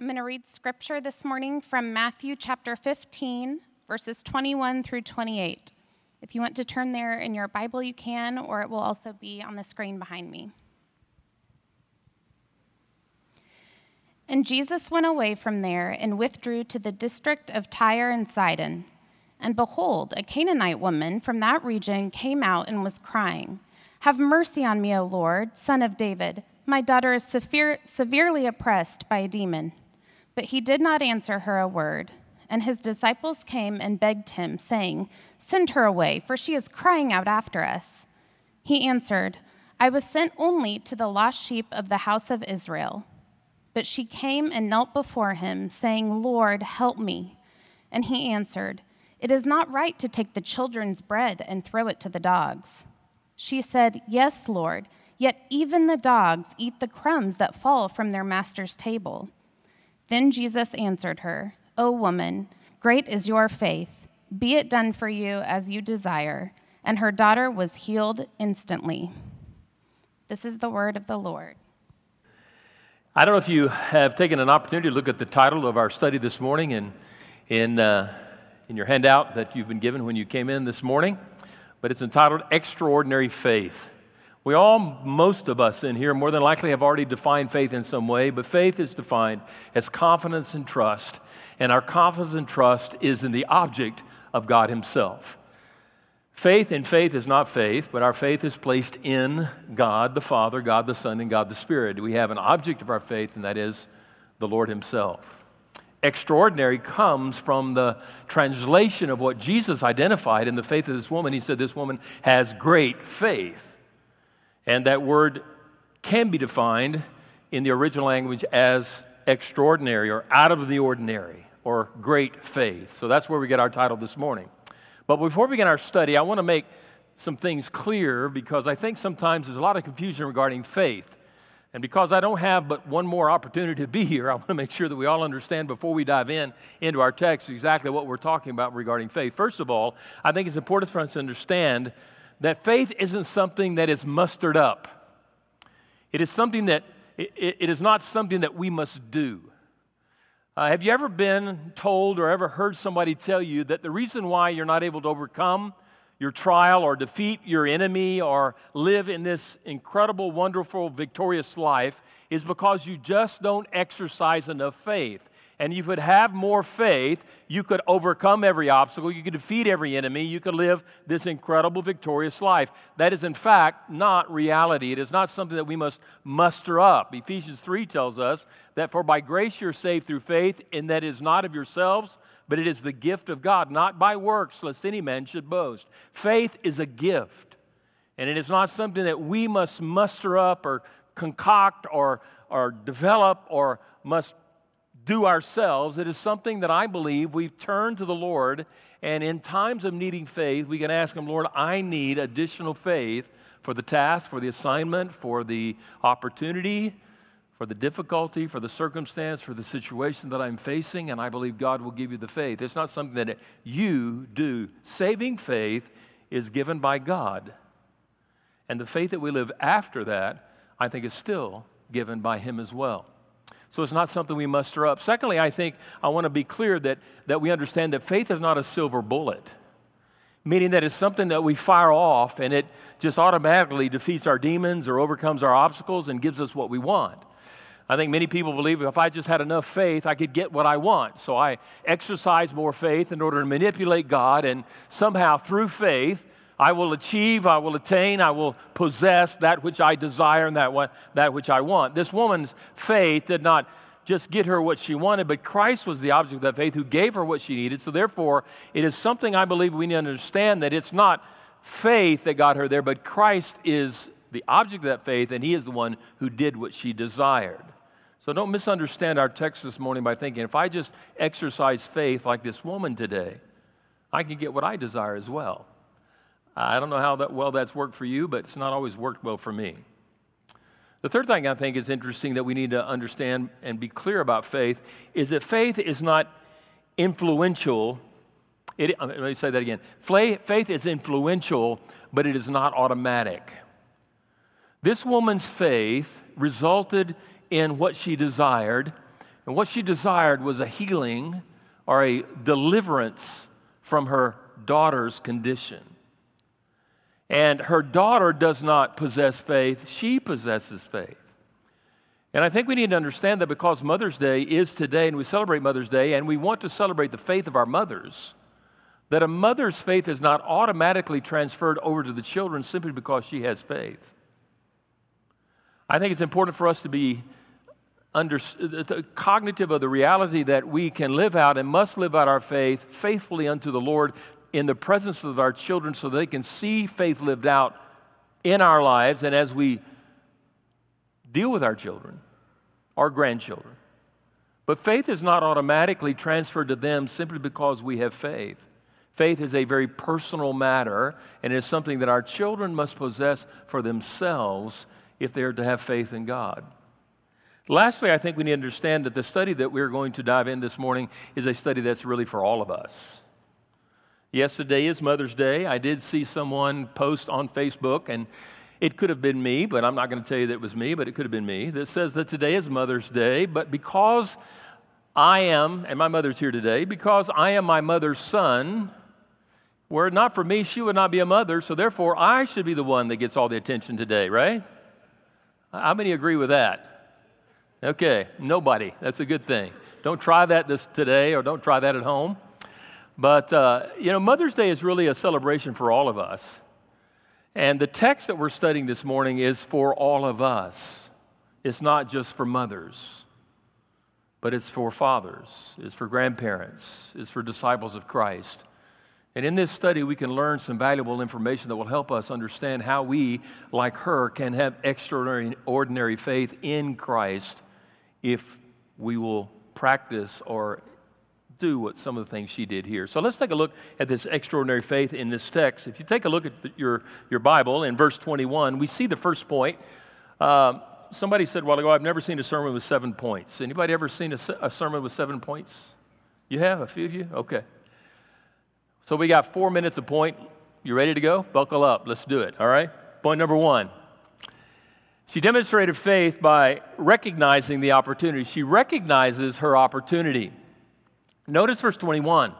I'm going to read scripture this morning from Matthew chapter 15, verses 21 through 28. If you want to turn there in your Bible, you can, or it will also be on the screen behind me. And Jesus went away from there and withdrew to the district of Tyre and Sidon. And behold, a Canaanite woman from that region came out and was crying, Have mercy on me, O Lord, son of David. My daughter is severe, severely oppressed by a demon. But he did not answer her a word. And his disciples came and begged him, saying, Send her away, for she is crying out after us. He answered, I was sent only to the lost sheep of the house of Israel. But she came and knelt before him, saying, Lord, help me. And he answered, It is not right to take the children's bread and throw it to the dogs. She said, Yes, Lord, yet even the dogs eat the crumbs that fall from their master's table. Then Jesus answered her, O woman, great is your faith. Be it done for you as you desire. And her daughter was healed instantly. This is the word of the Lord. I don't know if you have taken an opportunity to look at the title of our study this morning in, in, uh, in your handout that you've been given when you came in this morning, but it's entitled Extraordinary Faith. We all, most of us in here, more than likely have already defined faith in some way, but faith is defined as confidence and trust. And our confidence and trust is in the object of God Himself. Faith in faith is not faith, but our faith is placed in God the Father, God the Son, and God the Spirit. We have an object of our faith, and that is the Lord Himself. Extraordinary comes from the translation of what Jesus identified in the faith of this woman. He said, This woman has great faith. And that word can be defined in the original language as extraordinary or out of the ordinary or great faith. So that's where we get our title this morning. But before we begin our study, I want to make some things clear because I think sometimes there's a lot of confusion regarding faith. And because I don't have but one more opportunity to be here, I want to make sure that we all understand before we dive in into our text exactly what we're talking about regarding faith. First of all, I think it's important for us to understand that faith isn't something that is mustered up. It is something that, it, it is not something that we must do. Uh, have you ever been told or ever heard somebody tell you that the reason why you're not able to overcome your trial or defeat your enemy or live in this incredible, wonderful, victorious life is because you just don't exercise enough faith? And you could have more faith, you could overcome every obstacle, you could defeat every enemy, you could live this incredible, victorious life. That is, in fact, not reality. It is not something that we must muster up. Ephesians 3 tells us that for by grace you're saved through faith, and that is not of yourselves, but it is the gift of God, not by works, lest any man should boast. Faith is a gift, and it is not something that we must muster up or concoct or, or develop or must do ourselves. It is something that I believe we've turned to the Lord, and in times of needing faith, we can ask Him, Lord, I need additional faith for the task, for the assignment, for the opportunity, for the difficulty, for the circumstance, for the situation that I'm facing, and I believe God will give you the faith. It's not something that you do. Saving faith is given by God. And the faith that we live after that, I think, is still given by Him as well. So it's not something we muster up. Secondly, I think I want to be clear that, that we understand that faith is not a silver bullet, meaning that it's something that we fire off and it just automatically defeats our demons or overcomes our obstacles and gives us what we want. I think many people believe if I just had enough faith, I could get what I want. So I exercise more faith in order to manipulate God, and somehow through faith, I will achieve, I will attain, I will possess that which I desire and that, one, that which I want. This woman's faith did not just get her what she wanted, but Christ was the object of that faith who gave her what she needed. So, therefore, it is something I believe we need to understand that it's not faith that got her there, but Christ is the object of that faith, and He is the one who did what she desired. So, don't misunderstand our text this morning by thinking if I just exercise faith like this woman today, I can get what I desire as well. I don't know how that well that's worked for you, but it's not always worked well for me. The third thing I think is interesting that we need to understand and be clear about faith is that faith is not influential. It, uh, let me say that again. Faith is influential, but it is not automatic. This woman's faith resulted in what she desired, And what she desired was a healing or a deliverance from her daughter's condition. And her daughter does not possess faith, she possesses faith. And I think we need to understand that because Mother's Day is today and we celebrate Mother's Day and we want to celebrate the faith of our mothers, that a mother's faith is not automatically transferred over to the children simply because she has faith. I think it's important for us to be under, uh, cognitive of the reality that we can live out and must live out our faith faithfully unto the Lord in the presence of our children so they can see faith lived out in our lives and as we deal with our children, our grandchildren. But faith is not automatically transferred to them simply because we have faith. Faith is a very personal matter and is something that our children must possess for themselves if they are to have faith in God. Lastly, I think we need to understand that the study that we're going to dive in this morning is a study that's really for all of us. Yes, today is Mother's Day. I did see someone post on Facebook, and it could have been me, but I'm not going to tell you that it was me, but it could have been me, that says that today is Mother's Day, but because I am, and my mother's here today, because I am my mother's son, were it not for me, she would not be a mother, so therefore I should be the one that gets all the attention today, right? How many agree with that? Okay, nobody. That's a good thing. Don't try that this today or don't try that at home. But, uh, you know, Mother's Day is really a celebration for all of us. And the text that we're studying this morning is for all of us. It's not just for mothers, but it's for fathers, it's for grandparents, it's for disciples of Christ. And in this study, we can learn some valuable information that will help us understand how we, like her, can have extraordinary ordinary faith in Christ if we will practice or do what some of the things she did here. So let's take a look at this extraordinary faith in this text. If you take a look at the, your, your Bible in verse 21, we see the first point. Uh, somebody said a while ago, I've never seen a sermon with seven points. Anybody ever seen a, a sermon with seven points? You have? A few of you? Okay. So we got four minutes a point. You ready to go? Buckle up. Let's do it. All right? Point number one. She demonstrated faith by recognizing the opportunity. She recognizes her opportunity. Notice verse 21.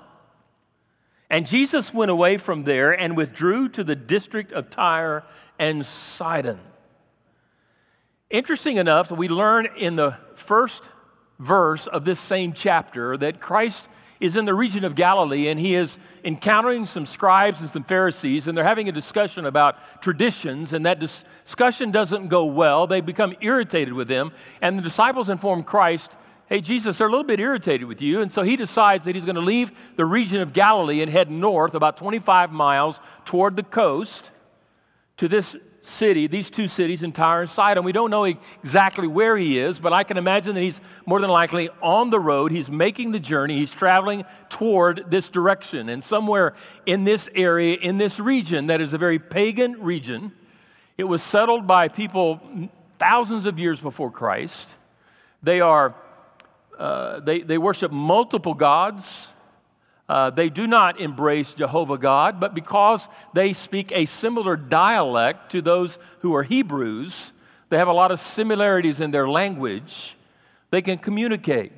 And Jesus went away from there and withdrew to the district of Tyre and Sidon. Interesting enough, we learn in the first verse of this same chapter that Christ is in the region of Galilee and he is encountering some scribes and some Pharisees, and they're having a discussion about traditions, and that discussion doesn't go well. They become irritated with him, and the disciples inform Christ hey, Jesus, they're a little bit irritated with you. And so he decides that he's going to leave the region of Galilee and head north about 25 miles toward the coast to this city, these two cities in Tyre and Sidon. We don't know exactly where he is, but I can imagine that he's more than likely on the road. He's making the journey. He's traveling toward this direction. And somewhere in this area, in this region that is a very pagan region, it was settled by people thousands of years before Christ. They are uh, they, they worship multiple gods. Uh, they do not embrace Jehovah God, but because they speak a similar dialect to those who are Hebrews, they have a lot of similarities in their language. They can communicate.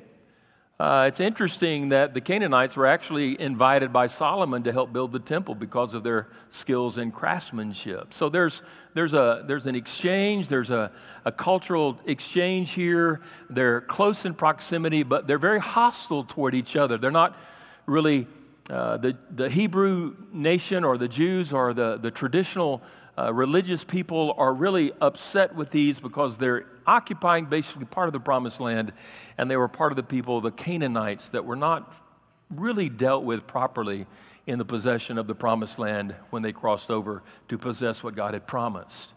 Uh, it's interesting that the Canaanites were actually invited by Solomon to help build the temple because of their skills in craftsmanship. So there's, there's, a, there's an exchange, there's a, a cultural exchange here. They're close in proximity, but they're very hostile toward each other. They're not really uh, the, the Hebrew nation or the Jews or the, the traditional uh, religious people are really upset with these because they're occupying basically part of the promised land, and they were part of the people, the Canaanites, that were not really dealt with properly in the possession of the promised land when they crossed over to possess what God had promised.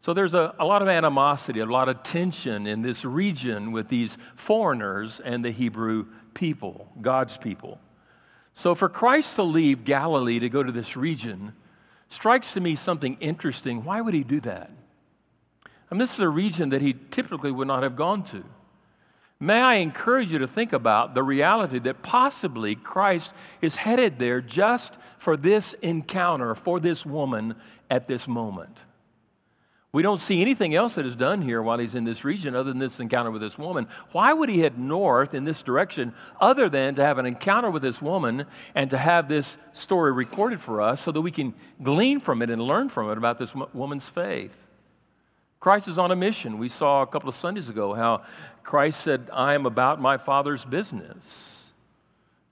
So there's a, a lot of animosity, a lot of tension in this region with these foreigners and the Hebrew people, God's people. So for Christ to leave Galilee to go to this region strikes to me something interesting. Why would he do that? I mean, this is a region that he typically would not have gone to. May I encourage you to think about the reality that possibly Christ is headed there just for this encounter, for this woman at this moment. We don't see anything else that is done here while he's in this region other than this encounter with this woman. Why would he head north in this direction other than to have an encounter with this woman and to have this story recorded for us so that we can glean from it and learn from it about this woman's faith? Christ is on a mission. We saw a couple of Sundays ago how Christ said, I am about my Father's business.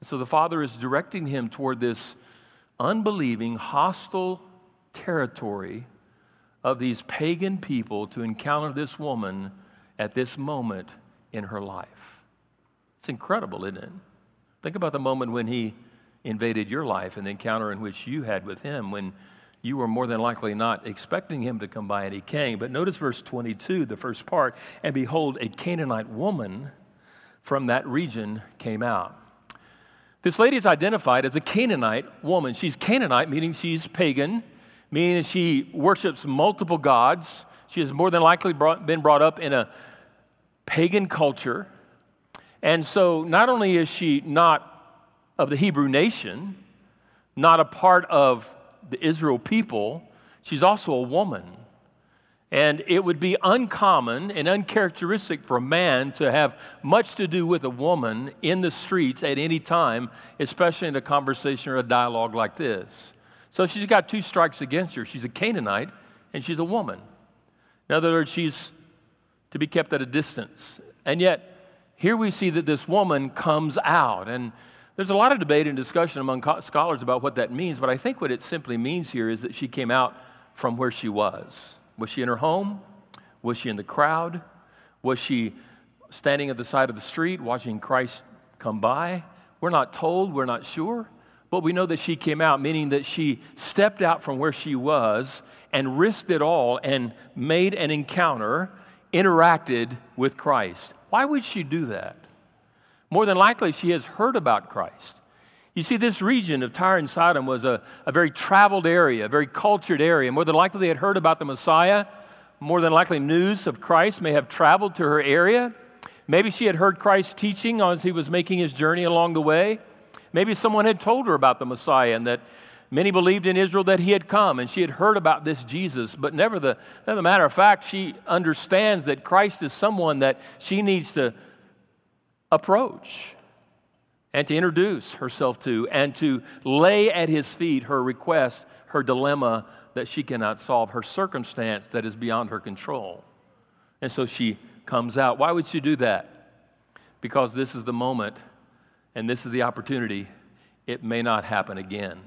so the Father is directing him toward this unbelieving, hostile territory of these pagan people to encounter this woman at this moment in her life. It's incredible, isn't it? Think about the moment when he invaded your life and the encounter in which you had with him when you were more than likely not expecting him to come by and he came. But notice verse 22, the first part, and behold, a Canaanite woman from that region came out. This lady is identified as a Canaanite woman. She's Canaanite, meaning she's pagan meaning she worships multiple gods. She has more than likely brought, been brought up in a pagan culture. And so, not only is she not of the Hebrew nation, not a part of the Israel people, she's also a woman. And it would be uncommon and uncharacteristic for a man to have much to do with a woman in the streets at any time, especially in a conversation or a dialogue like this. So she's got two strikes against her. She's a Canaanite and she's a woman. In other words, she's to be kept at a distance. And yet, here we see that this woman comes out. And there's a lot of debate and discussion among scholars about what that means, but I think what it simply means here is that she came out from where she was. Was she in her home? Was she in the crowd? Was she standing at the side of the street watching Christ come by? We're not told, we're not sure. But we know that she came out, meaning that she stepped out from where she was and risked it all and made an encounter, interacted with Christ. Why would she do that? More than likely, she has heard about Christ. You see, this region of Tyre and Sidon was a, a very traveled area, a very cultured area. More than likely, they had heard about the Messiah. More than likely, news of Christ may have traveled to her area. Maybe she had heard Christ's teaching as he was making his journey along the way. Maybe someone had told her about the Messiah and that many believed in Israel that he had come and she had heard about this Jesus. But never the, as a matter of fact, she understands that Christ is someone that she needs to approach and to introduce herself to and to lay at his feet her request, her dilemma that she cannot solve, her circumstance that is beyond her control. And so she comes out. Why would she do that? Because this is the moment and this is the opportunity, it may not happen again.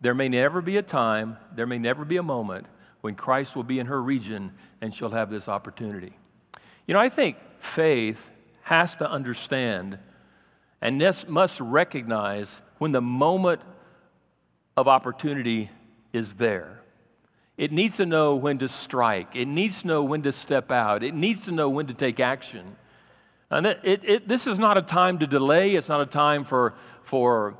There may never be a time, there may never be a moment when Christ will be in her region and she'll have this opportunity. You know, I think faith has to understand and must recognize when the moment of opportunity is there. It needs to know when to strike. It needs to know when to step out. It needs to know when to take action. And it, it, it, this is not a time to delay. It's not a time for, for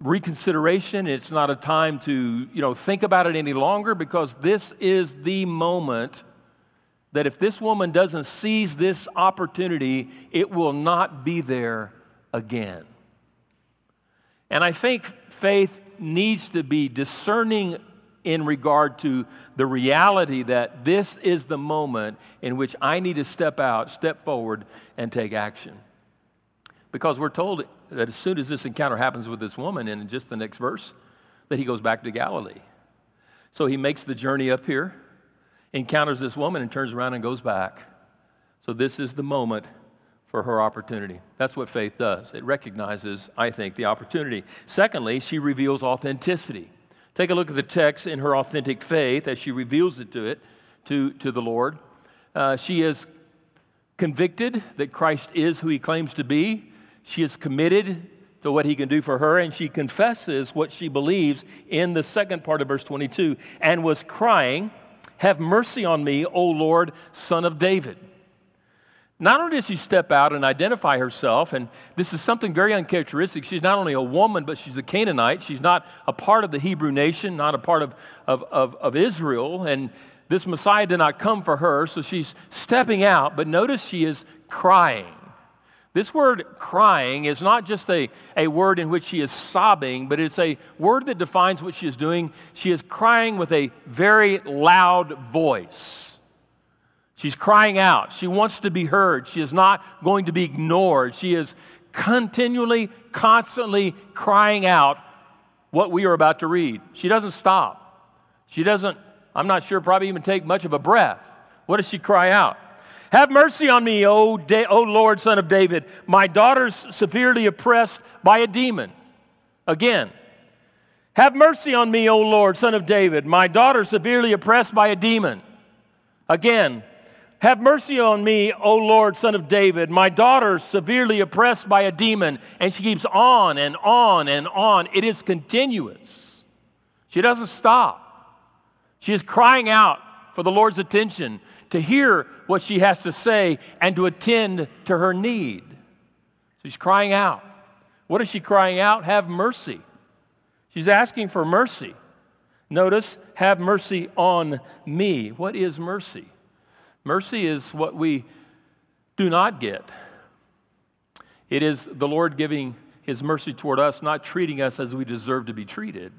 reconsideration. It's not a time to you know, think about it any longer because this is the moment that if this woman doesn't seize this opportunity, it will not be there again. And I think faith needs to be discerning in regard to the reality that this is the moment in which I need to step out, step forward, and take action. Because we're told that as soon as this encounter happens with this woman, in just the next verse, that he goes back to Galilee. So he makes the journey up here, encounters this woman, and turns around and goes back. So this is the moment for her opportunity. That's what faith does. It recognizes, I think, the opportunity. Secondly, she reveals authenticity. Take a look at the text in her authentic faith as she reveals it to it to, to the Lord. Uh, she is convicted that Christ is who he claims to be. She is committed to what he can do for her, and she confesses what she believes in the second part of verse 22 and was crying, Have mercy on me, O Lord, son of David. Not only does she step out and identify herself, and this is something very uncharacteristic, she's not only a woman, but she's a Canaanite. She's not a part of the Hebrew nation, not a part of, of, of, of Israel, and this Messiah did not come for her, so she's stepping out, but notice she is crying. This word crying is not just a, a word in which she is sobbing, but it's a word that defines what she is doing. She is crying with a very loud voice. She's crying out. She wants to be heard. She is not going to be ignored. She is continually, constantly crying out what we are about to read. She doesn't stop. She doesn't, I'm not sure, probably even take much of a breath. What does she cry out? Have mercy on me, O, da- o Lord, son of David. My daughter's severely oppressed by a demon. Again, have mercy on me, O Lord, son of David. My daughter severely oppressed by a demon. Again, have mercy on me, O Lord, son of David. My daughter severely oppressed by a demon. And she keeps on and on and on. It is continuous. She doesn't stop. She is crying out for the Lord's attention to hear what she has to say and to attend to her need. She's crying out. What is she crying out? Have mercy. She's asking for mercy. Notice, have mercy on me. What is mercy? Mercy is what we do not get. It is the Lord giving his mercy toward us, not treating us as we deserve to be treated.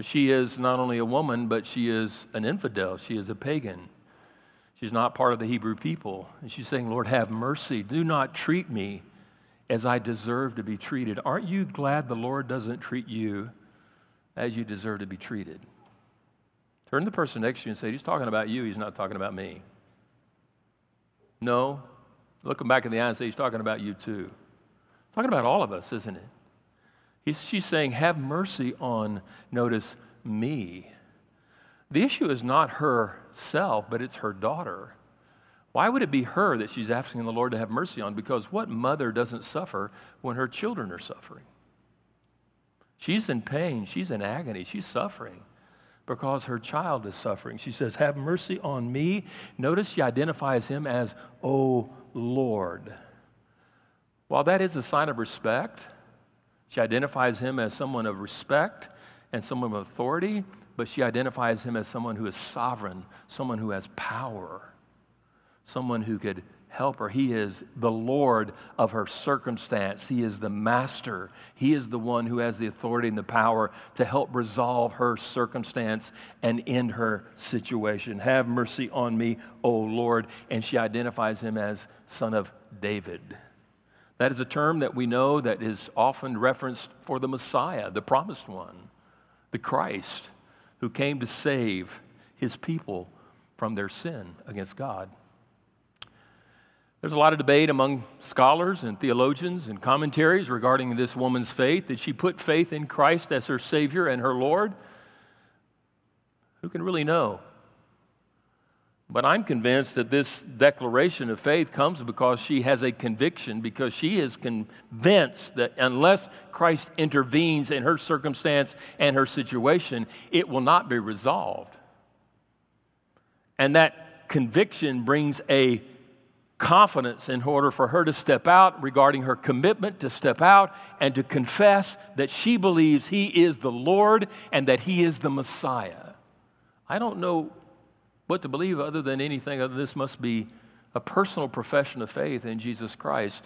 She is not only a woman, but she is an infidel. She is a pagan. She's not part of the Hebrew people. And she's saying, Lord, have mercy. Do not treat me as I deserve to be treated. Aren't you glad the Lord doesn't treat you as you deserve to be treated? Turn to the person next to you and say, He's talking about you, He's not talking about me. No. Look him back in the eye and say, He's talking about you too. He's talking about all of us, isn't it? He's, she's saying, Have mercy on, notice, me. The issue is not herself, but it's her daughter. Why would it be her that she's asking the Lord to have mercy on? Because what mother doesn't suffer when her children are suffering? She's in pain, she's in agony, she's suffering because her child is suffering. She says, Have mercy on me. Notice she identifies him as, O Lord. While that is a sign of respect, she identifies him as someone of respect and someone of authority but she identifies him as someone who is sovereign, someone who has power, someone who could help her. He is the Lord of her circumstance. He is the master. He is the one who has the authority and the power to help resolve her circumstance and end her situation. Have mercy on me, O Lord. And she identifies him as son of David. That is a term that we know that is often referenced for the Messiah, the promised one, the Christ who came to save his people from their sin against God. There's a lot of debate among scholars and theologians and commentaries regarding this woman's faith. Did she put faith in Christ as her Savior and her Lord? Who can really know? But I'm convinced that this declaration of faith comes because she has a conviction, because she is convinced that unless Christ intervenes in her circumstance and her situation, it will not be resolved. And that conviction brings a confidence in order for her to step out regarding her commitment to step out and to confess that she believes He is the Lord and that He is the Messiah. I don't know what to believe other than anything other this must be a personal profession of faith in Jesus Christ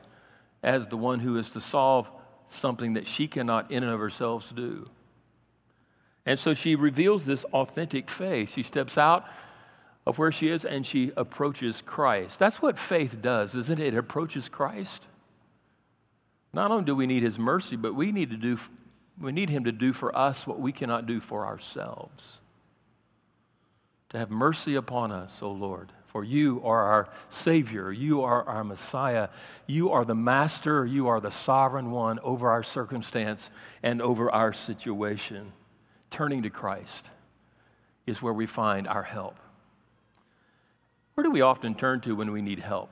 as the one who is to solve something that she cannot in and of herself do. And so she reveals this authentic faith. She steps out of where she is and she approaches Christ. That's what faith does, isn't it? It approaches Christ. Not only do we need his mercy, but we need to do we need him to do for us what we cannot do for ourselves to have mercy upon us, O Lord. For you are our Savior. You are our Messiah. You are the Master. You are the sovereign one over our circumstance and over our situation. Turning to Christ is where we find our help. Where do we often turn to when we need help?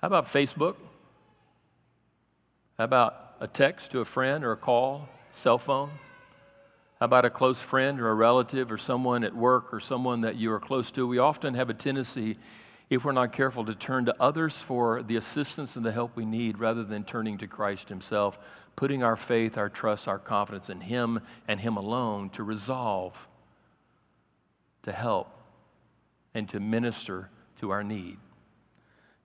How about Facebook? How about a text to a friend or a call, cell phone? About a close friend or a relative or someone at work or someone that you are close to? We often have a tendency, if we're not careful, to turn to others for the assistance and the help we need rather than turning to Christ Himself, putting our faith, our trust, our confidence in Him and Him alone to resolve, to help, and to minister to our need.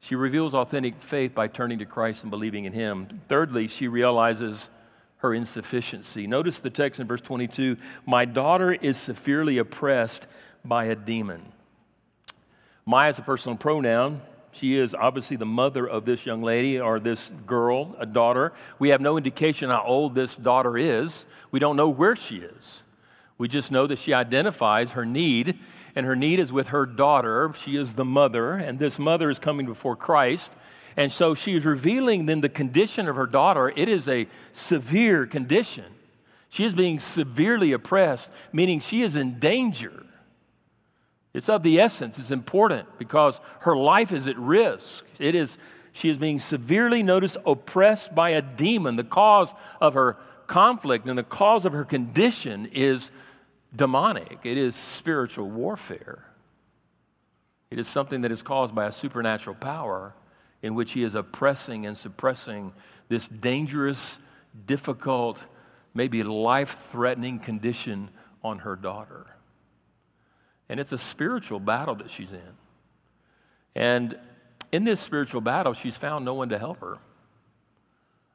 She reveals authentic faith by turning to Christ and believing in Him. Thirdly, she realizes her insufficiency. Notice the text in verse 22 My daughter is severely oppressed by a demon. My is a personal pronoun. She is obviously the mother of this young lady or this girl, a daughter. We have no indication how old this daughter is. We don't know where she is. We just know that she identifies her need, and her need is with her daughter. She is the mother, and this mother is coming before Christ. And so she is revealing then the condition of her daughter. It is a severe condition. She is being severely oppressed, meaning she is in danger. It's of the essence, it's important because her life is at risk. It is, she is being severely noticed oppressed by a demon. The cause of her conflict and the cause of her condition is demonic, it is spiritual warfare. It is something that is caused by a supernatural power in which he is oppressing and suppressing this dangerous, difficult, maybe life threatening condition on her daughter. And it's a spiritual battle that she's in. And in this spiritual battle, she's found no one to help her.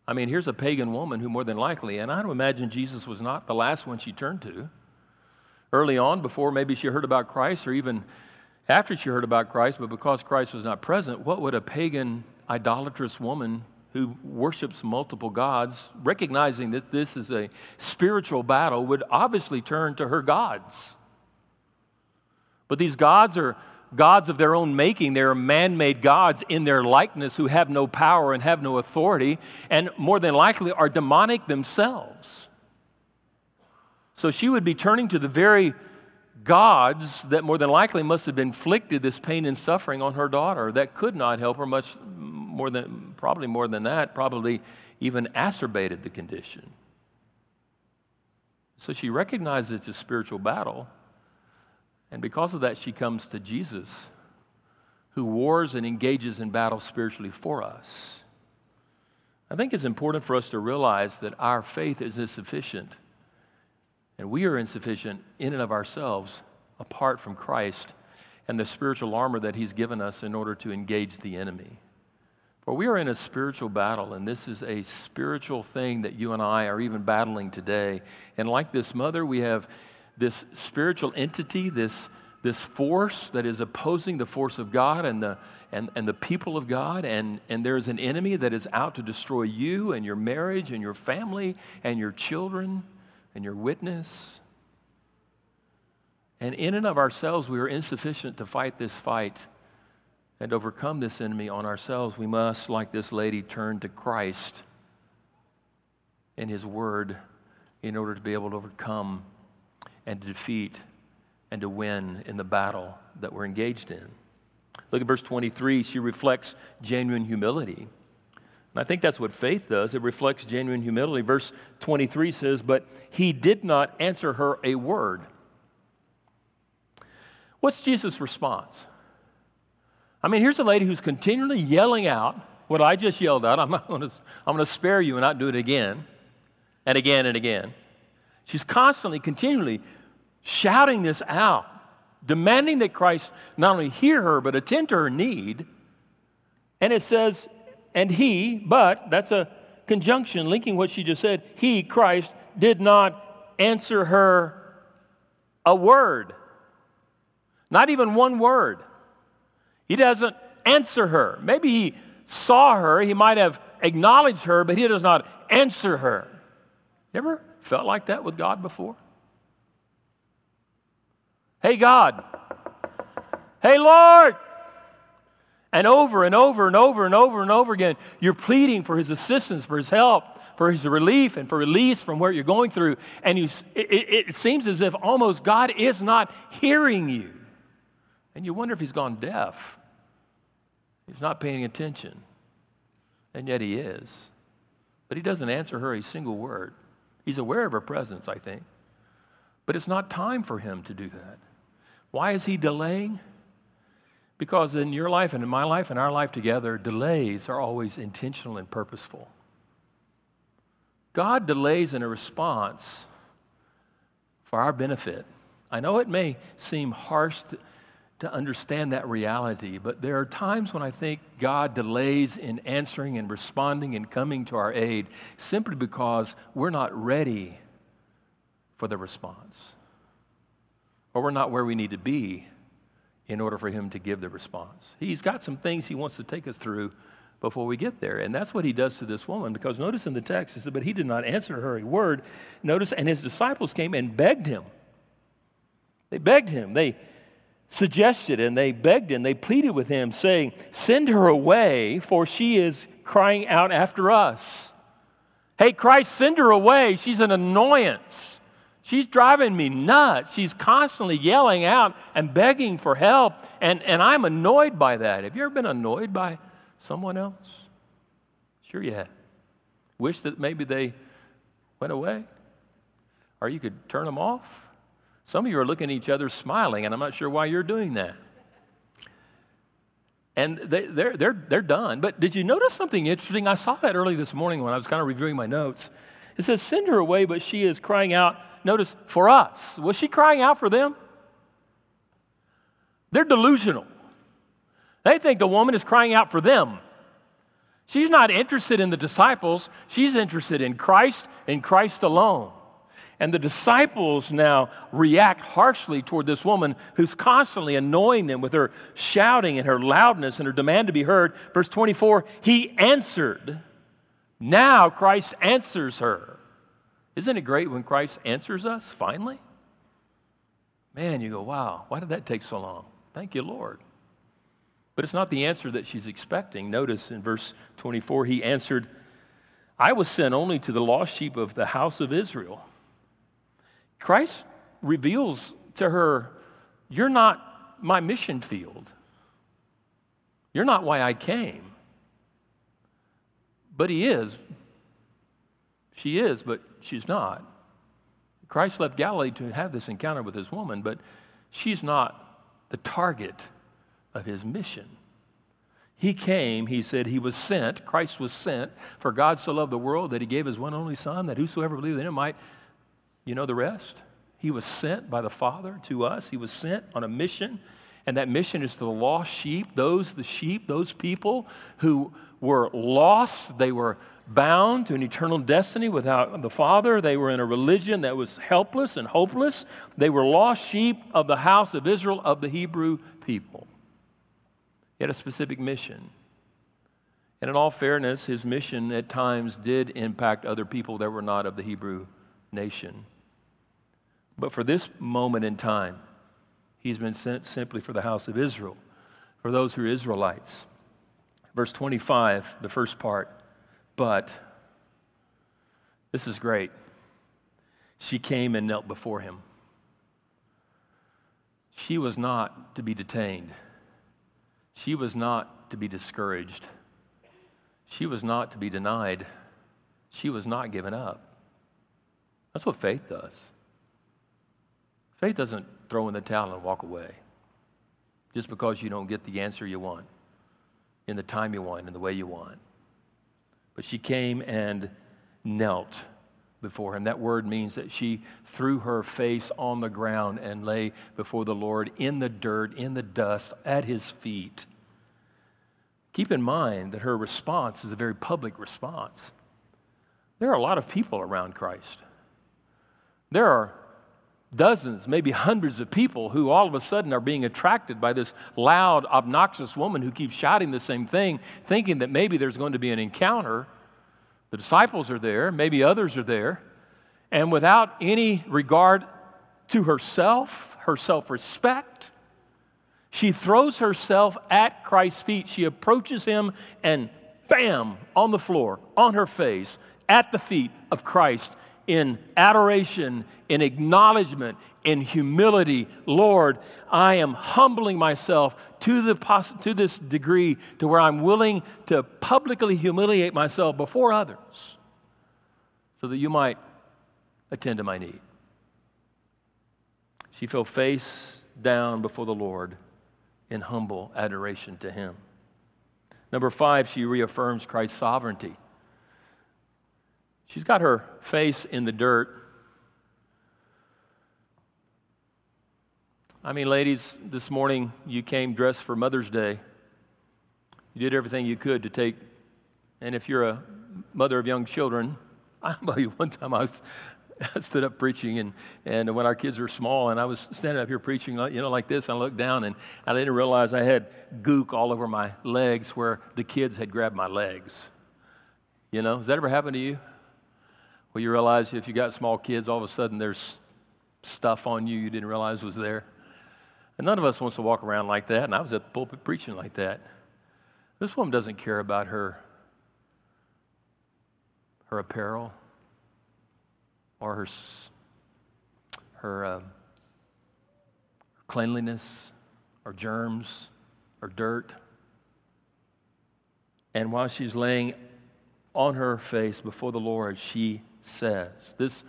I mean, here's a pagan woman who, more than likely, and I don't imagine Jesus was not the last one she turned to. Early on, before maybe she heard about Christ, or even after she heard about Christ, but because Christ was not present, what would a pagan, idolatrous woman who worships multiple gods, recognizing that this is a spiritual battle, would obviously turn to her gods? But these gods are gods of their own making. They are man made gods in their likeness who have no power and have no authority, and more than likely are demonic themselves. So she would be turning to the very gods that more than likely must have inflicted this pain and suffering on her daughter that could not help her much more than, probably more than that, probably even acerbated the condition. So she recognizes it's a spiritual battle. And because of that, she comes to Jesus, who wars and engages in battle spiritually for us. I think it's important for us to realize that our faith is insufficient, and we are insufficient in and of ourselves apart from Christ and the spiritual armor that He's given us in order to engage the enemy. For we are in a spiritual battle, and this is a spiritual thing that you and I are even battling today. And like this mother, we have this spiritual entity, this, this force that is opposing the force of God and the, and, and the people of God, and, and there's an enemy that is out to destroy you and your marriage and your family and your children and your witness. And in and of ourselves, we are insufficient to fight this fight and overcome this enemy on ourselves. We must, like this lady, turn to Christ and His Word in order to be able to overcome and to defeat and to win in the battle that we're engaged in. Look at verse 23. She reflects genuine humility. And I think that's what faith does. It reflects genuine humility. Verse 23 says, But he did not answer her a word. What's Jesus' response? I mean, here's a lady who's continually yelling out what I just yelled out. I'm going to I'm going to spare you and not do it again and again and again. She's constantly, continually shouting this out, demanding that Christ not only hear her, but attend to her need. And it says, and he, but that's a conjunction linking what she just said. He, Christ, did not answer her a word. Not even one word. He doesn't answer her. Maybe he saw her, he might have acknowledged her, but he does not answer her. You ever felt like that with God before? Hey, God. Hey, Lord. And over and over and over and over and over again, you're pleading for His assistance, for His help, for His relief, and for release from what you're going through. And you, it, it seems as if almost God is not hearing you. And you wonder if He's gone deaf. He's not paying attention. And yet He is. But He doesn't answer her a single word. He's aware of her presence, I think. But it's not time for him to do that. Why is he delaying? Because in your life and in my life and our life together, delays are always intentional and purposeful. God delays in a response for our benefit. I know it may seem harsh to understand that reality, but there are times when I think God delays in answering and responding and coming to our aid simply because we're not ready for the response. Or we're not where we need to be in order for Him to give the response. He's got some things He wants to take us through before we get there. And that's what He does to this woman because notice in the text, He said, But He did not answer her a word. Notice, and His disciples came and begged Him. They begged Him. They suggested and they begged and they pleaded with him, saying, Send her away, for she is crying out after us. Hey, Christ, send her away. She's an annoyance. She's driving me nuts. She's constantly yelling out and begging for help, and, and I'm annoyed by that. Have you ever been annoyed by someone else? Sure, you have. Wish that maybe they went away? Or you could turn them off? Some of you are looking at each other smiling, and I'm not sure why you're doing that. And they, they're, they're, they're done. But did you notice something interesting? I saw that early this morning when I was kind of reviewing my notes. It says, Send her away, but she is crying out, notice, for us. Was she crying out for them? They're delusional. They think the woman is crying out for them. She's not interested in the disciples, she's interested in Christ and Christ alone. And the disciples now react harshly toward this woman who's constantly annoying them with her shouting and her loudness and her demand to be heard. Verse 24, he answered. Now Christ answers her. Isn't it great when Christ answers us finally? Man, you go, wow, why did that take so long? Thank you, Lord. But it's not the answer that she's expecting. Notice in verse 24, he answered, I was sent only to the lost sheep of the house of Israel. Christ reveals to her, You're not my mission field. You're not why I came. But he is. She is, but she's not. Christ left Galilee to have this encounter with this woman, but she's not the target of his mission. He came, he said, he was sent, Christ was sent, for God so loved the world that he gave his one only Son, that whosoever believed in him might you know the rest? He was sent by the Father to us. He was sent on a mission, and that mission is to the lost sheep, those, the sheep, those people who were lost. They were bound to an eternal destiny without the Father. They were in a religion that was helpless and hopeless. They were lost sheep of the house of Israel, of the Hebrew people. He had a specific mission. And in all fairness, his mission at times did impact other people that were not of the Hebrew nation. But for this moment in time, he's been sent simply for the house of Israel, for those who are Israelites. Verse 25, the first part, but this is great. She came and knelt before him. She was not to be detained. She was not to be discouraged. She was not to be denied. She was not given up. That's what faith does. Faith doesn't throw in the towel and walk away just because you don't get the answer you want in the time you want, in the way you want. But she came and knelt before him. That word means that she threw her face on the ground and lay before the Lord in the dirt, in the dust, at his feet. Keep in mind that her response is a very public response. There are a lot of people around Christ. There are dozens, maybe hundreds of people who all of a sudden are being attracted by this loud, obnoxious woman who keeps shouting the same thing, thinking that maybe there's going to be an encounter. The disciples are there, maybe others are there, and without any regard to herself, her self respect, she throws herself at Christ's feet. She approaches him and bam, on the floor, on her face, at the feet of Christ in adoration, in acknowledgement, in humility. Lord, I am humbling myself to, the, to this degree to where I'm willing to publicly humiliate myself before others so that you might attend to my need. She fell face down before the Lord in humble adoration to Him. Number five, she reaffirms Christ's sovereignty. She's got her face in the dirt. I mean, ladies, this morning you came dressed for Mother's Day. You did everything you could to take, and if you're a mother of young children, I remember one time I was, I stood up preaching, and, and when our kids were small, and I was standing up here preaching, you know, like this. I looked down, and I didn't realize I had gook all over my legs where the kids had grabbed my legs. You know, has that ever happened to you? Well, you realize if you got small kids, all of a sudden there's stuff on you you didn't realize was there. And none of us wants to walk around like that, and I was at the pulpit preaching like that. This woman doesn't care about her, her apparel or her, her uh, cleanliness or germs or dirt. And while she's laying on her face before the Lord, she says, This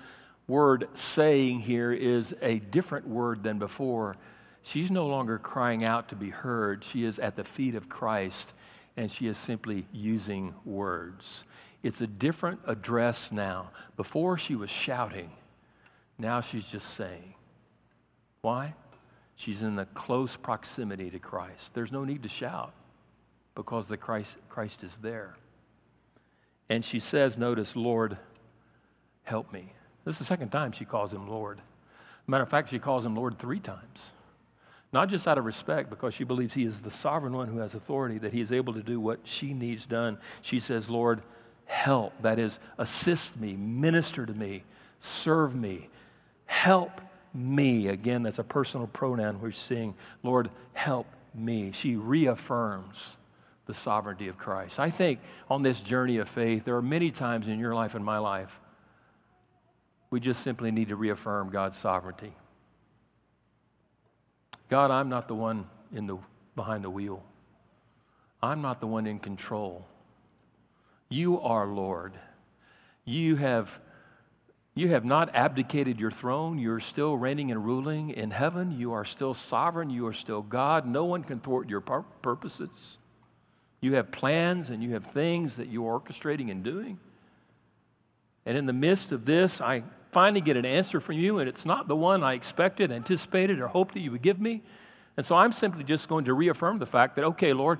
word saying here is a different word than before. She's no longer crying out to be heard. She is at the feet of Christ and she is simply using words. It's a different address now. Before she was shouting, now she's just saying. Why? She's in the close proximity to Christ. There's no need to shout because the Christ, Christ is there. And she says, notice, Lord, help me. This is the second time she calls him Lord. Matter of fact, she calls him Lord three times. Not just out of respect, because she believes he is the sovereign one who has authority, that he is able to do what she needs done. She says, Lord, help. That is, assist me, minister to me, serve me, help me. Again, that's a personal pronoun we're seeing. Lord, help me. She reaffirms the sovereignty of Christ. I think on this journey of faith, there are many times in your life and my life, we just simply need to reaffirm God's sovereignty. God, I'm not the one in the, behind the wheel. I'm not the one in control. You are Lord. You have, you have not abdicated your throne. You're still reigning and ruling in heaven. You are still sovereign. You are still God. No one can thwart your pur- purposes. You have plans and you have things that you are orchestrating and doing. And in the midst of this, I finally get an answer from you, and it's not the one I expected, anticipated, or hoped that you would give me. And so I'm simply just going to reaffirm the fact that, okay, Lord,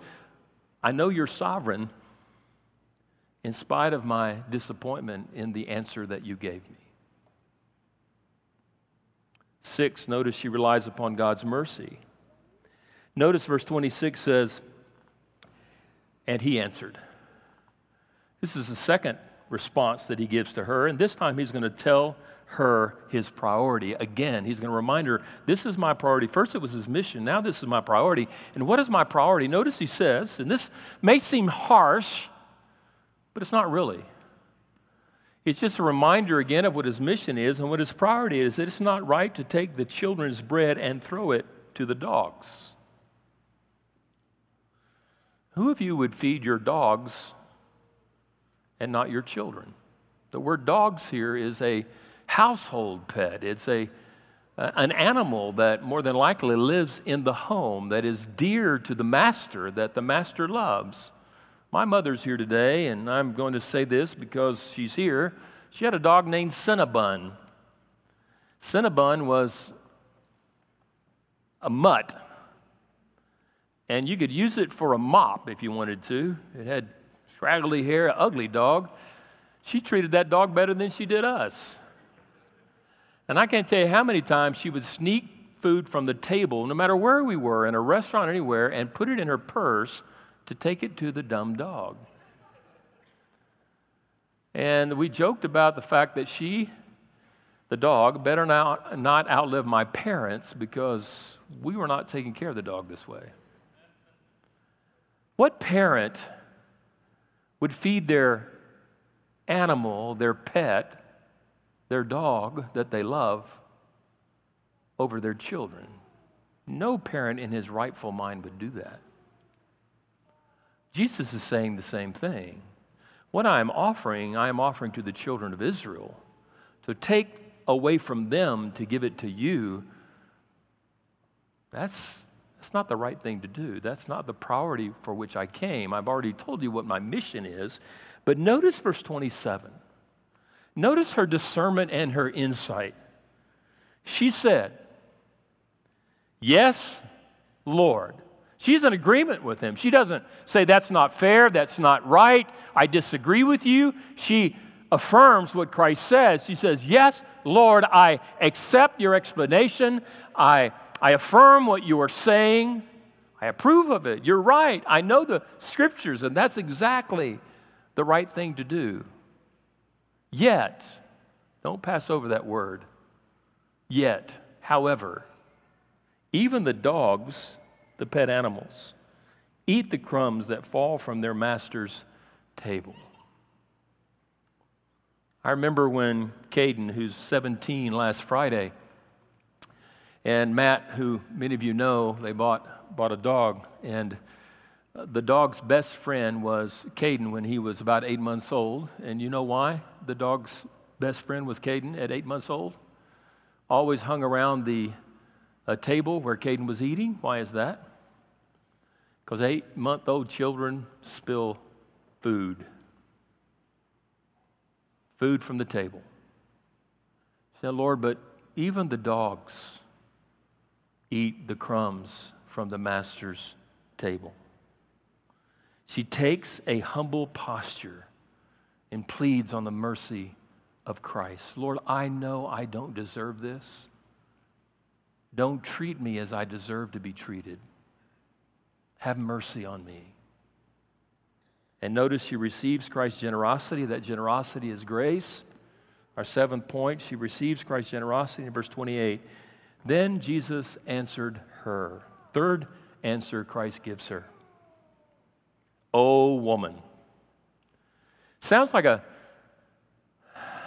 I know you're sovereign in spite of my disappointment in the answer that you gave me. Six, notice she relies upon God's mercy. Notice verse 26 says, and he answered. This is the second response that he gives to her, and this time he's going to tell her his priority. Again, he's going to remind her, This is my priority. First, it was his mission. Now, this is my priority. And what is my priority? Notice he says, and this may seem harsh, but it's not really. It's just a reminder again of what his mission is and what his priority is. That it's not right to take the children's bread and throw it to the dogs. Who of you would feed your dogs and not your children? The word dogs here is a household pet. It's a, an animal that more than likely lives in the home, that is dear to the master, that the master loves. My mother's here today, and I'm going to say this because she's here. She had a dog named Cinnabon. Cinnabon was a mutt, and you could use it for a mop if you wanted to. It had scraggly hair, ugly dog. She treated that dog better than she did us. And I can't tell you how many times she would sneak food from the table, no matter where we were, in a restaurant, anywhere, and put it in her purse to take it to the dumb dog. And we joked about the fact that she, the dog, better not, not outlive my parents because we were not taking care of the dog this way. What parent would feed their animal, their pet, their dog that they love over their children? No parent in his rightful mind would do that. Jesus is saying the same thing. What I am offering, I am offering to the children of Israel. To take away from them to give it to you, that's, that's not the right thing to do. That's not the priority for which I came. I've already told you what my mission is. But notice verse 27. Notice her discernment and her insight. She said, Yes, Lord. She's in agreement with him. She doesn't say, That's not fair, that's not right, I disagree with you. She affirms what Christ says. She says, Yes, Lord, I accept your explanation. I, I affirm what you are saying. I approve of it. You're right. I know the scriptures, and that's exactly the right thing to do. Yet, don't pass over that word. Yet, however, even the dogs, the pet animals, eat the crumbs that fall from their master's table. I remember when Caden, who's 17 last Friday, and Matt, who many of you know, they bought, bought a dog. And uh, the dog's best friend was Caden when he was about eight months old. And you know why the dog's best friend was Caden at eight months old? Always hung around the table where Caden was eating. Why is that? Because eight month old children spill food food from the table. Said, Lord, but even the dogs eat the crumbs from the master's table. She takes a humble posture and pleads on the mercy of Christ. Lord, I know I don't deserve this. Don't treat me as I deserve to be treated. Have mercy on me. And notice she receives Christ's generosity. That generosity is grace. Our seventh point, she receives Christ's generosity in verse 28. Then Jesus answered her. Third answer Christ gives her. Oh, woman. Sounds like a,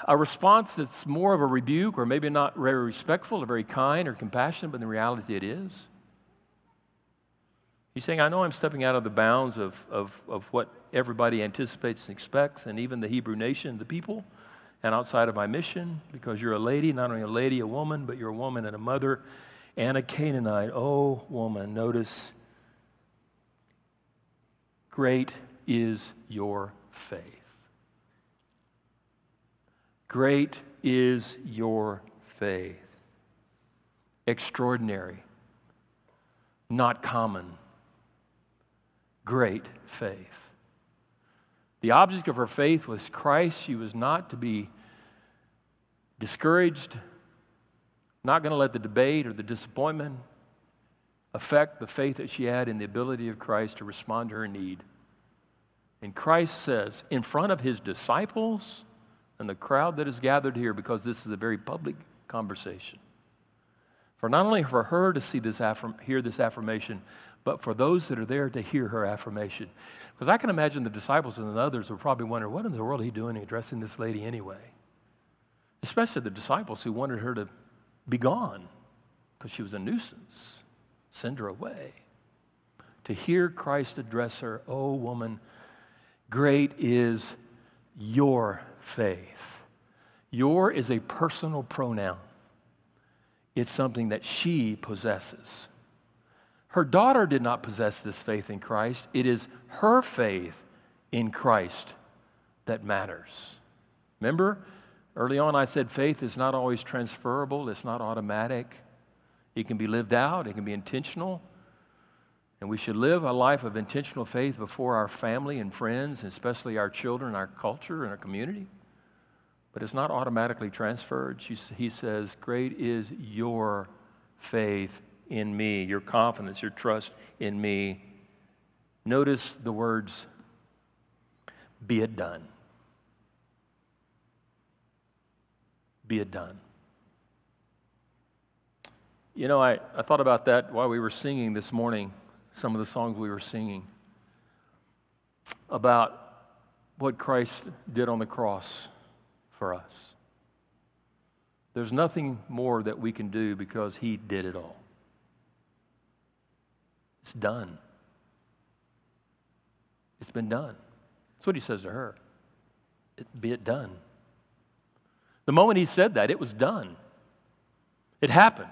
a response that's more of a rebuke or maybe not very respectful or very kind or compassionate, but in reality it is. He's saying, I know I'm stepping out of the bounds of, of, of what everybody anticipates and expects, and even the Hebrew nation, the people, and outside of my mission, because you're a lady, not only a lady, a woman, but you're a woman and a mother and a Canaanite. Oh, woman, notice, great is your faith. Great is your faith. Extraordinary, not common. Great faith. The object of her faith was Christ. She was not to be discouraged, not going to let the debate or the disappointment affect the faith that she had in the ability of Christ to respond to her need. And Christ says, in front of his disciples and the crowd that is gathered here, because this is a very public conversation, for not only for her to see this affirm- hear this affirmation, but for those that are there to hear her affirmation. Because I can imagine the disciples and the others were probably wondering, what in the world are he doing addressing this lady anyway? Especially the disciples who wanted her to be gone because she was a nuisance. Send her away. To hear Christ address her, oh woman, great is your faith. Your is a personal pronoun, it's something that she possesses. Her daughter did not possess this faith in Christ. It is her faith in Christ that matters. Remember, early on I said faith is not always transferable, it's not automatic. It can be lived out, it can be intentional. And we should live a life of intentional faith before our family and friends, especially our children, our culture, and our community. But it's not automatically transferred. he says, Great is your faith in me, your confidence, your trust in me. Notice the words, be it done. Be it done. You know, I, I thought about that while we were singing this morning, some of the songs we were singing, about what Christ did on the cross for us. There's nothing more that we can do because He did it all. It's done. It's been done. That's what he says to her. It, be it done. The moment he said that, it was done. It happened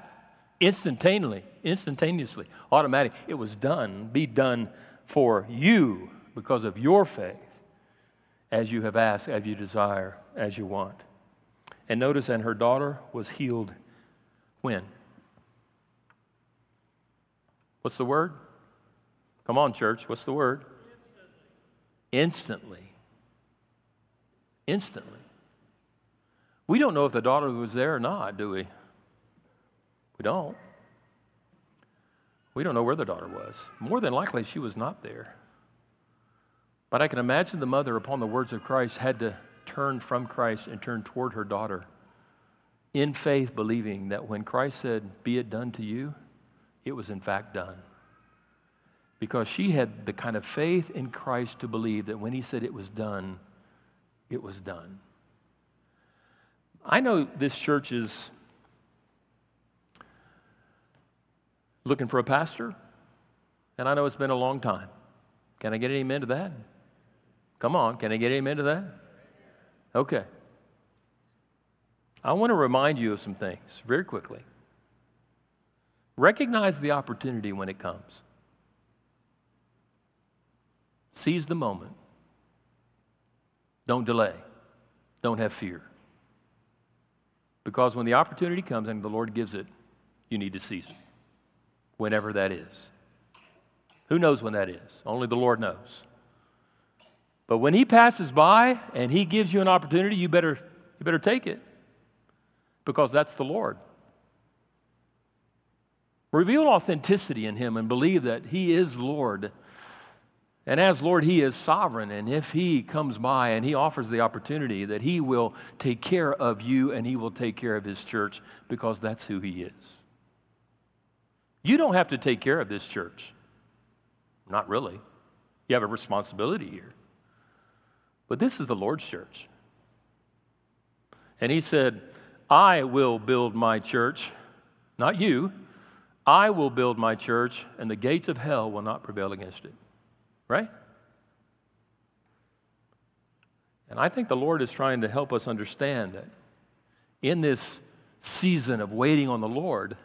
instantaneously, instantaneously, automatic. It was done. Be done for you because of your faith, as you have asked, as you desire, as you want. And notice, and her daughter was healed when? What's the word? Come on, church. What's the word? Instantly. Instantly. We don't know if the daughter was there or not, do we? We don't. We don't know where the daughter was. More than likely, she was not there. But I can imagine the mother, upon the words of Christ, had to turn from Christ and turn toward her daughter in faith, believing that when Christ said, Be it done to you, it was in fact done. Because she had the kind of faith in Christ to believe that when he said it was done, it was done. I know this church is looking for a pastor, and I know it's been a long time. Can I get an amen to that? Come on, can I get an amen to that? Okay. I want to remind you of some things very quickly. Recognize the opportunity when it comes. Seize the moment. Don't delay. Don't have fear. Because when the opportunity comes and the Lord gives it, you need to seize it, whenever that is. Who knows when that is? Only the Lord knows. But when He passes by and He gives you an opportunity, you better, you better take it because that's the Lord. Reveal authenticity in Him and believe that He is Lord. And as Lord, He is sovereign. And if He comes by and He offers the opportunity, that He will take care of you and He will take care of His church because that's who He is. You don't have to take care of this church. Not really. You have a responsibility here. But this is the Lord's church. And He said, I will build my church, not you. I will build my church, and the gates of hell will not prevail against it. Right? And I think the Lord is trying to help us understand that in this season of waiting on the Lord,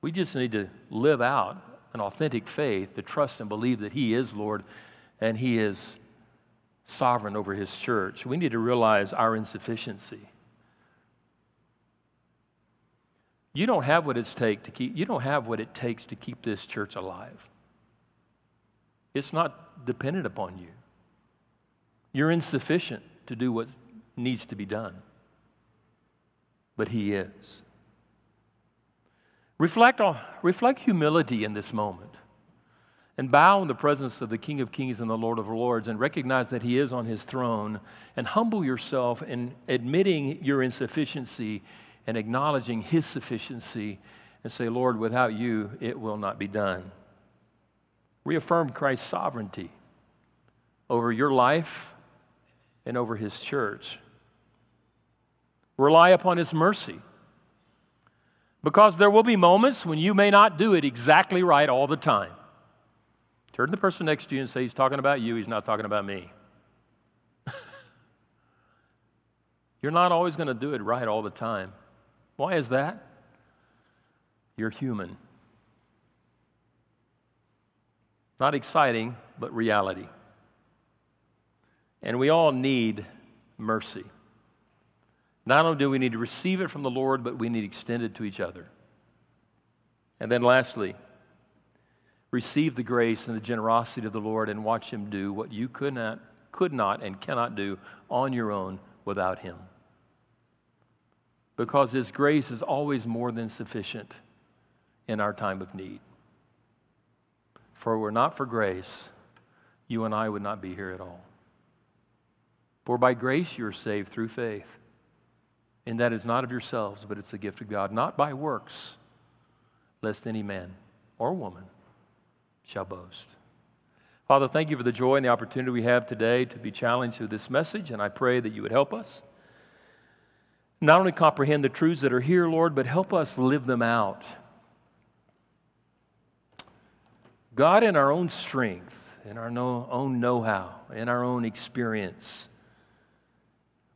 we just need to live out an authentic faith to trust and believe that He is Lord and He is sovereign over His church. We need to realize our insufficiency. You don't have what it's take to keep you don't have what it takes to keep this church alive. It's not dependent upon you. You're insufficient to do what needs to be done. But he is. Reflect on reflect humility in this moment and bow in the presence of the King of Kings and the Lord of Lords and recognize that He is on His throne and humble yourself in admitting your insufficiency and acknowledging His sufficiency and say, Lord, without you, it will not be done. Reaffirm Christ's sovereignty over your life and over His church. Rely upon His mercy. Because there will be moments when you may not do it exactly right all the time. Turn to the person next to you and say, He's talking about you, He's not talking about me. You're not always going to do it right all the time. Why is that? You're human. Not exciting, but reality. And we all need mercy. Not only do we need to receive it from the Lord, but we need to extend it to each other. And then lastly, receive the grace and the generosity of the Lord and watch Him do what you could not, could not and cannot do on your own without Him because His grace is always more than sufficient in our time of need. For it were not for grace, you and I would not be here at all. For by grace you are saved through faith. And that is not of yourselves, but it's a gift of God, not by works, lest any man or woman shall boast. Father, thank you for the joy and the opportunity we have today to be challenged with this message, and I pray that you would help us not only comprehend the truths that are here, Lord, but help us live them out. God, in our own strength, in our own know how, in our own experience,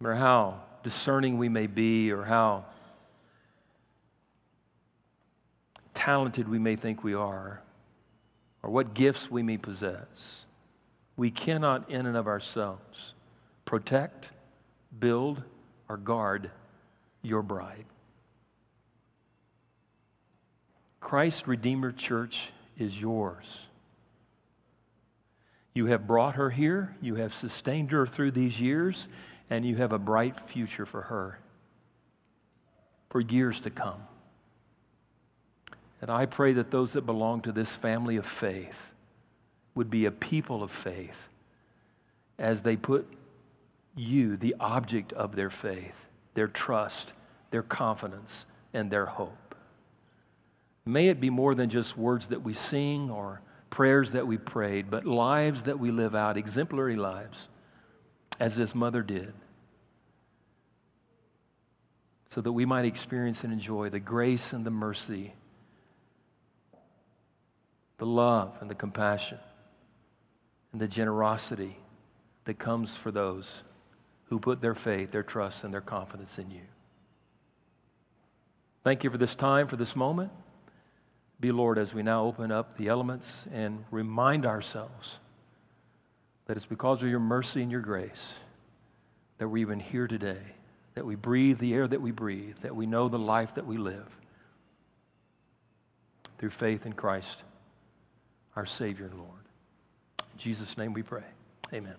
no matter how discerning we may be or how talented we may think we are, or what gifts we may possess, we cannot, in and of ourselves, protect, build, or guard your bride. Christ Redeemer Church is yours. You have brought her here, you have sustained her through these years, and you have a bright future for her for years to come. And I pray that those that belong to this family of faith would be a people of faith as they put you, the object of their faith, their trust, their confidence, and their hope. May it be more than just words that we sing or prayers that we prayed, but lives that we live out, exemplary lives, as this mother did, so that we might experience and enjoy the grace and the mercy, the love and the compassion, and the generosity that comes for those who put their faith, their trust, and their confidence in you. Thank you for this time, for this moment. Be, Lord, as we now open up the elements and remind ourselves that it's because of your mercy and your grace that we're even here today, that we breathe the air that we breathe, that we know the life that we live through faith in Christ, our Savior and Lord. In Jesus' name we pray. Amen.